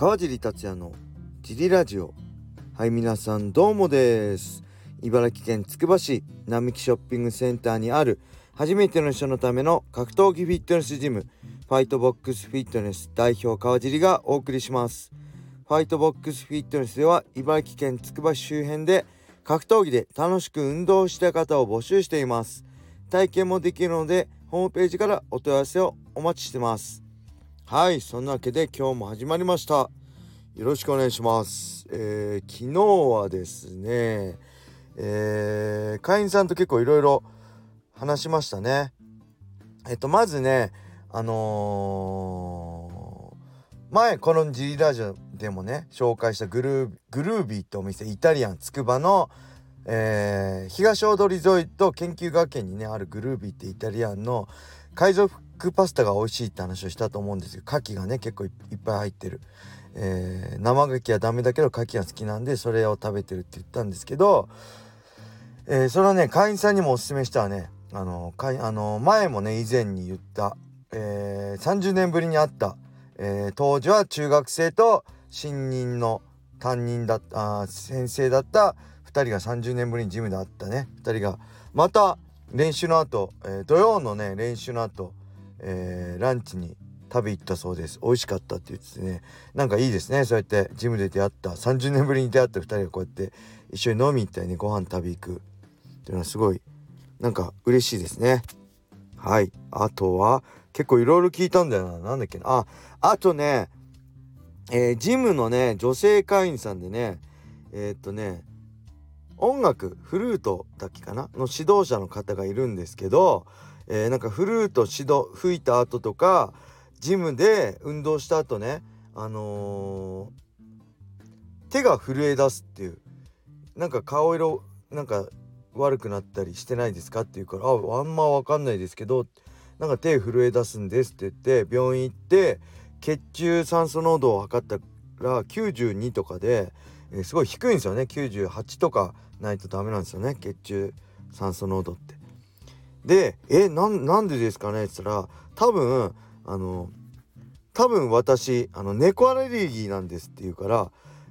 川尻達也のジリラジオ。はい皆さんどうもです。茨城県つくば市並木ショッピングセンターにある初めての人のための格闘技フィットネスジムファイトボックスフィットネス代表川尻がお送りします。ファイトボックスフィットネスでは茨城県つくば市周辺で格闘技で楽しく運動した方を募集しています。体験もできるのでホームページからお問い合わせをお待ちしてます。はいそんなわけで今日も始まりました。よろしくお願いします。えー、昨日はですねえー、会員さんと結構いろいろ話しましたね。えっとまずねあのー、前この G ラジオでもね紹介したグルーグルービーってお店イタリアンつくばのえー、東大通り沿いと研究学園にねあるグルービーってイタリアンの海賊パスタが美味しいって話をしたと思うんですけど牡蠣がね結構いっぱい入ってる、えー、生牡蠣はダメだけど牡蠣が好きなんでそれを食べてるって言ったんですけど、えー、それはね会員さんにもおすすめしたらね。あのかいあの前もね以前に言った、えー、30年ぶりに会った、えー、当時は中学生と新任の担任だった先生だった2人が30年ぶりにジムで会ったね。2人がまた練習の後、えー、土曜のね練習の後、えー、ランチに食べ行ったそうです。美味しかったって言ってね。なんかいいですね。そうやってジムで出会った。30年ぶりに出会った2人がこうやって一緒に飲み行ったりね。ご飯食べ行く。っていうのはすごいなんか嬉しいですね。はい。あとは結構いろいろ聞いたんだよな。何だっけな。ああとねえー、ジムのね女性会員さんでねえー、っとね音楽フルートだっけかな？の指導者の方がいるんですけど、えー、なんかフルート指導吹いた後とかジムで運動した後ねあのー、手が震え出すっていうなんか顔色なんか悪くなったりしてないですかって言うから「ああんま分かんないですけどなんか手震え出すんです」って言って病院行って血中酸素濃度を測ったら92とかで、えー、すごい低いんですよね98とかないとダメなんですよね血中酸素濃度って。で「えなんでですかね?」って言ったら多分あの多分私あの猫アレルギーなんですって言うから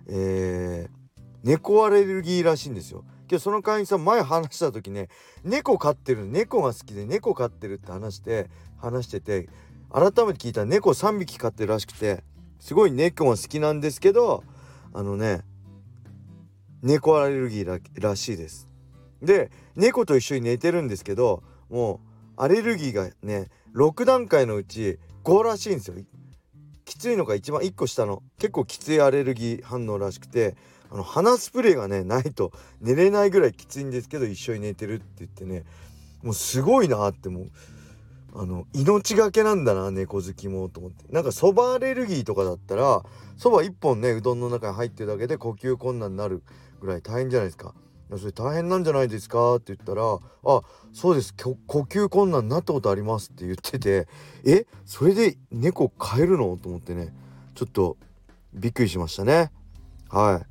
えー、猫アレルギーらしいんですよ。今日その会員さん前話した時ね猫飼ってる猫が好きで猫飼ってるって話して話してて改めて聞いたら猫3匹飼ってるらしくてすごい猫が好きなんですけどあのね猫アレルギーらしいです。で猫と一緒に寝てるんですけどもうアレルギーがね6段階のうち5らしいんですよ。きついのが一番1個下の結構きついアレルギー反応らしくてあの鼻スプレーがねないと寝れないぐらいきついんですけど一緒に寝てるって言ってねもうすごいなってもうあの命がけなんだな猫好きもと思ってなんかそばアレルギーとかだったらそば1本ねうどんの中に入ってるだけで呼吸困難になるぐらい大変じゃないですか。それ大変なんじゃないですか？って言ったら「あそうです。呼吸困難になったことあります」って言ってて「え？それで猫飼えるの?」と思ってねちょっとびっくりしましたね。はい。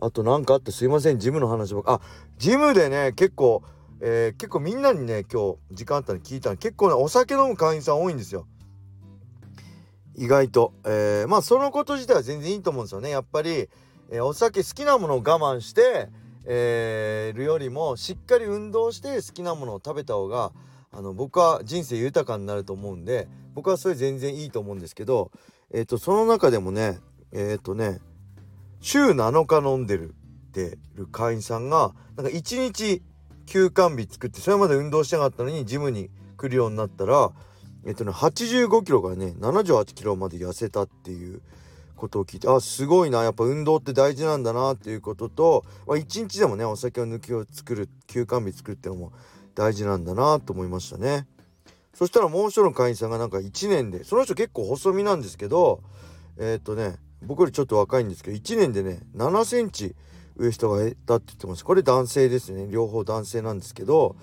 あと何かあってすいません。ジムの話ばっかあジムでね結構えー、結構みんなにね今日時間あったの聞いたの。結構ねお酒飲む会員さん多いんですよ。意外と、えー、まあそのこと自体は全然いいと思うんですよね。やっぱり、えー、お酒好きなものを我慢してえー、るよりもしっかり運動して好きなものを食べた方があの僕は人生豊かになると思うんで僕はそれ全然いいと思うんですけど、えーと、その中でもねえっ、ー、とね週7日飲んでるってる会員さんがなんか1日休館日作ってそれまで運動してなかったのにジムに来るようになったらえっ、ー、とね85キロからね78キロまで痩せたっていうことを聞いてあすごいなやっぱ運動って大事なんだなっていうことと、まあ、1日でもねお酒を抜きを作る休館日作るってのも大事なんだなと思いましたね。そしたらもう一人の会員さんがなんか1年でその人結構細身なんですけどえー、っとね僕よりちょっと若いんですけど1年でね7センチウエストが減ったって言ってますこれ男性ですね。両方男性なんですけど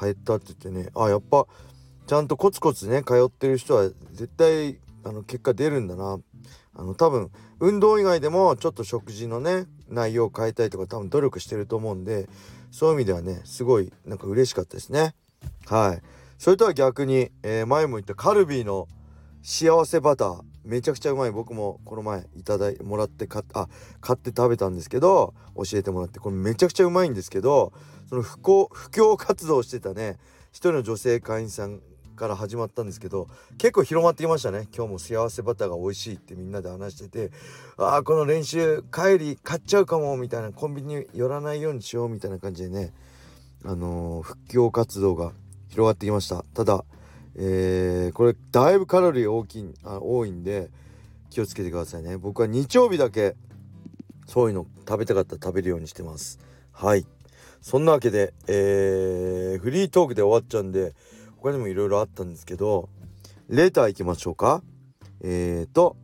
減ったって言ってねあやっぱちゃんとコツコツね通ってる人は絶対あの結果出るんだなあの多分運動以外でもちょっと食事のね内容を変えたいとか多分努力してると思うんでそういう意味ではねすごいなんか嬉しかったですね。はい。それとは逆に、えー、前も言ったカルビーの幸せバターめちゃくちゃうまい。僕もこの前いただいもらって買あ買って食べたんですけど教えてもらってこれめちゃくちゃうまいんですけどその不幸布教活動してたね一人の女性会員さんから始まったんですけど結構広まってきましたね。今日も幸せバターが美味しいってみんなで話しててああこの練習帰り買っちゃうかもみたいなコンビニに寄らないようにしようみたいな感じでねあのー、復興活動が広がってきました。ただえー、これだいぶカロリー大きいあ多いんで気をつけてくださいね。僕は日曜日だけそういうの食べたかったら食べるようにしてます。はい。そんなわけで、えー、フリートークで終わっちゃうんで他にもいろいろあったんですけどレター行きましょうか。えーと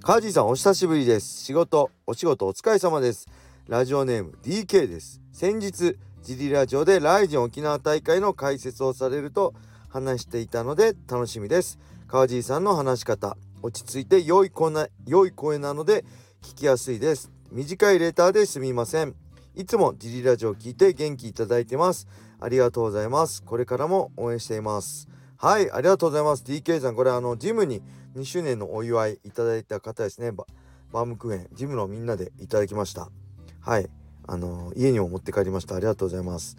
カージーさんお久しぶりです。仕事お仕事お疲れ様です。ラジオネーム DK です。先日ジリラジオでライジン沖縄大会の解説をされると話していたので楽しみです。川尻さんの話し方落ち着いて良い声な良い声なので聞きやすいです。短いレターですみません。いつもジリラジオを聞いて元気いただいてます。ありがとうございます。これからも応援しています。はいありがとうございます。DK さんこれあのジムに2周年のお祝いいただいた方ですね。バームクーヘンジムのみんなでいただきました。はいあの家にも持って帰りました。ありがとうございます。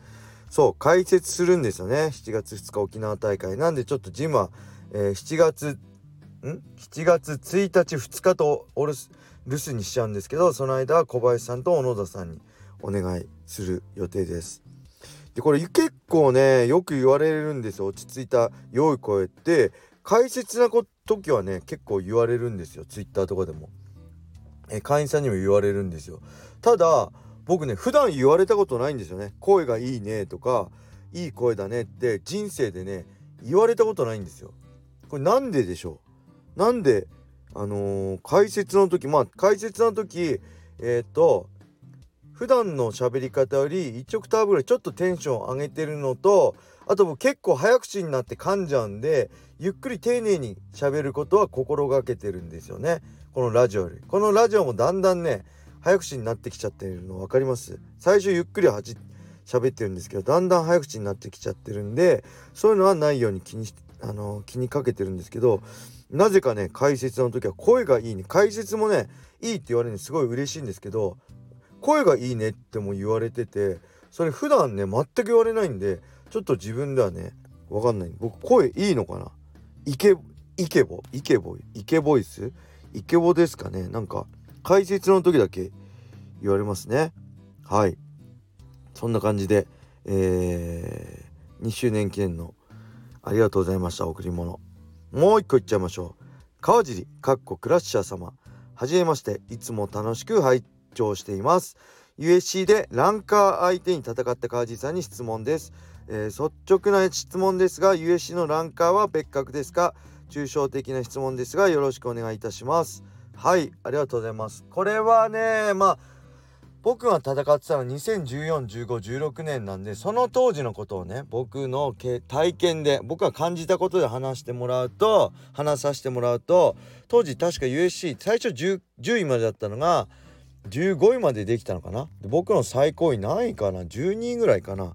そう解説するんですよね。7月2日沖縄大会なんでちょっとジムは、えー、7月ん？7月1日2日とお留守にしちゃうんですけどその間は小林さんと小野田さんにお願いする予定です。でこれ結構ねよく言われるんですよ。落ち着いた良い声って。解説な時はね結構言われるんですよ。ツイッターとかでも。え会員さんにも言われるんですよ。ただ僕ね普段言われたことないんですよね。声がいいねとかいい声だねって人生でね言われたことないんですよ。これなんででしょう？なんであのー、解説の時まあ解説の時えっ、と普段の喋り方より一直ターブぐらいちょっとテンション上げてるのとあともう結構早口になって噛んじゃうんでゆっくり丁寧に喋ることは心がけてるんですよね。このラジオより。このラジオもだんだんね早口になってきちゃってるの分かります？最初ゆっくりはじ喋ってるんですけどだんだん早口になってきちゃってるんでそういうのはないように気にしあの気にかけてるんですけどなぜかね解説の時は声がいいね。解説もねいいって言われるのすごい嬉しいんですけど声がいいねっても言われててそれ普段ね全く言われないんでちょっと自分ではね分かんない。僕声いいのかな？イケイケボ？イケボイ？ケボイス？イケボですかね？なんか解説の時だけ言われますね。はい。そんな感じでえー、2周年記念のありがとうございました贈り物。もう一個いっちゃいましょう。川尻かっこクラッシャー様。はじめまして。いつも楽しく拝聴しています。USC でランカー相手に戦った川尻さんに質問です、えー、率直な質問ですが USC のランカーは別格ですか？抽象的な質問ですがよろしくお願いいたします。はいありがとうございます。これはねまあ僕が戦ってたのは20141516年なんでその当時のことをね僕の体験で僕が感じたことで話してもらうと話させてもらうと当時確か USC 最初 10, 10位までだったのが15位までできたのかな？僕の最高位何位かな？12位ぐらいかな。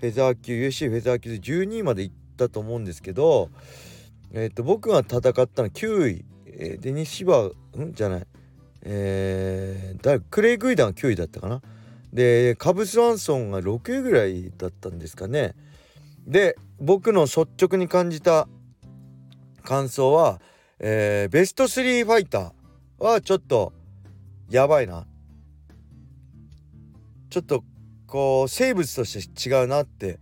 フェザー級 USC フェザー級で12位まで行ったと思うんですけどえっ、と僕が戦ったの9位。えー、で西はん？じゃない。えー、だクレイ・グイダンが9位だったかな？でカブス・ワンソンが6位ぐらいだったんですかね。で僕の率直に感じた感想は、えー、ベスト3ファイターはちょっとやばいな。ちょっとこう生物として違うなって。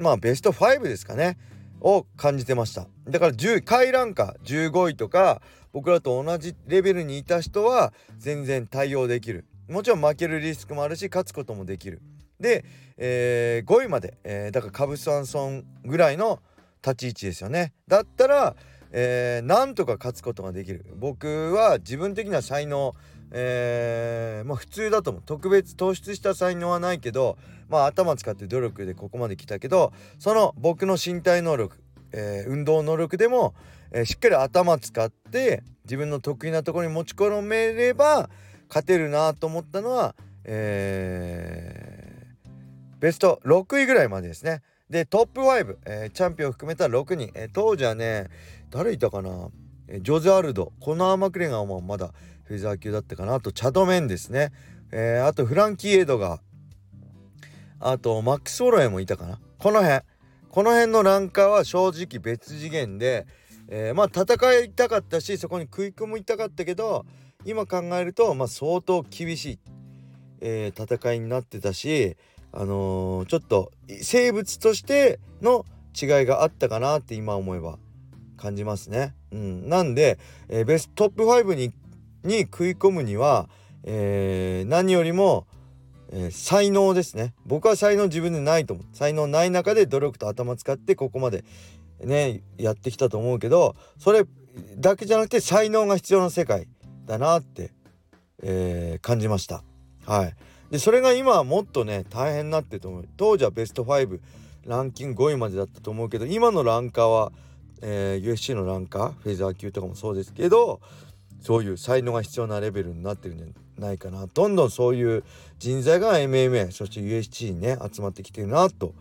まあベスト5ですかね。を感じてました。だから10位下位ランカー15位とか僕らと同じレベルにいた人は全然対応できる。もちろん負けるリスクもあるし勝つこともできる。で、えー、5位まで、えー、だからカブスワンソンぐらいの立ち位置ですよね。だったら、えー、なんとか勝つことができる僕は自分的な才能えー、まあ普通だと思う特別突出した才能はないけどまあ頭使って努力でここまで来たけどその僕の身体能力、えー、運動能力でも、え、しっかり頭使って自分の得意なところに持ち込めれば勝てるなと思ったのは、え、ベスト6位ぐらいまでですね。でトップ5、えー、チャンピオン含めた6人、えー、当時はね誰いたかな？ジョゼ・アルド。コナー・マクレガーもまだフェザー級だったかな？あとチャドメンですね、えー、あとフランキー・エドガー。あとマックス・オロエもいたかな？この辺。この辺のランカーは正直別次元で、えー、まあ戦いたかったしそこに食い込みたかったけど今考えると、まあ、相当厳しい、えー、戦いになってたし、あのー、ちょっと生物としての違いがあったかなって今思えば感じますね。うん、なんで、えー、ベストトップ5にに食い込むには、えー、何よりも、えー、才能ですね。僕は才能自分でないと思う。才能ない中で努力と頭使ってここまでねやってきたと思うけどそれだけじゃなくて才能が必要な世界だなって、えー、感じました。はい。でそれが今はもっとね大変になってると思う。当時はベスト5ランキング5位までだったと思うけど今のランカーは、えー、UFC のランカーフェザー級とかもそうですけどそういう才能が必要なレベルになってるんじゃないかな。どんどんそういう人材が MMA そして USC にね集まってきてるなと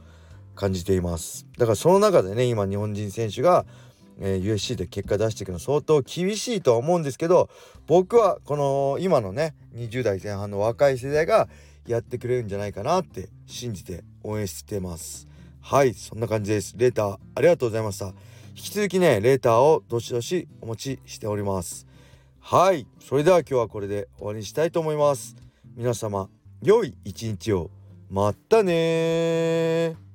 感じています。だからその中でね今日本人選手が、えー、USC で結果出していくの相当厳しいとは思うんですけど僕はこの今のね20代前半の若い世代がやってくれるんじゃないかなって信じて応援してます。はいそんな感じです。レーターありがとうございました。引き続きねレーターをどしどしお持ちしております。はいそれでは今日はこれで終わりにしたいと思います。皆様良い一日を。またね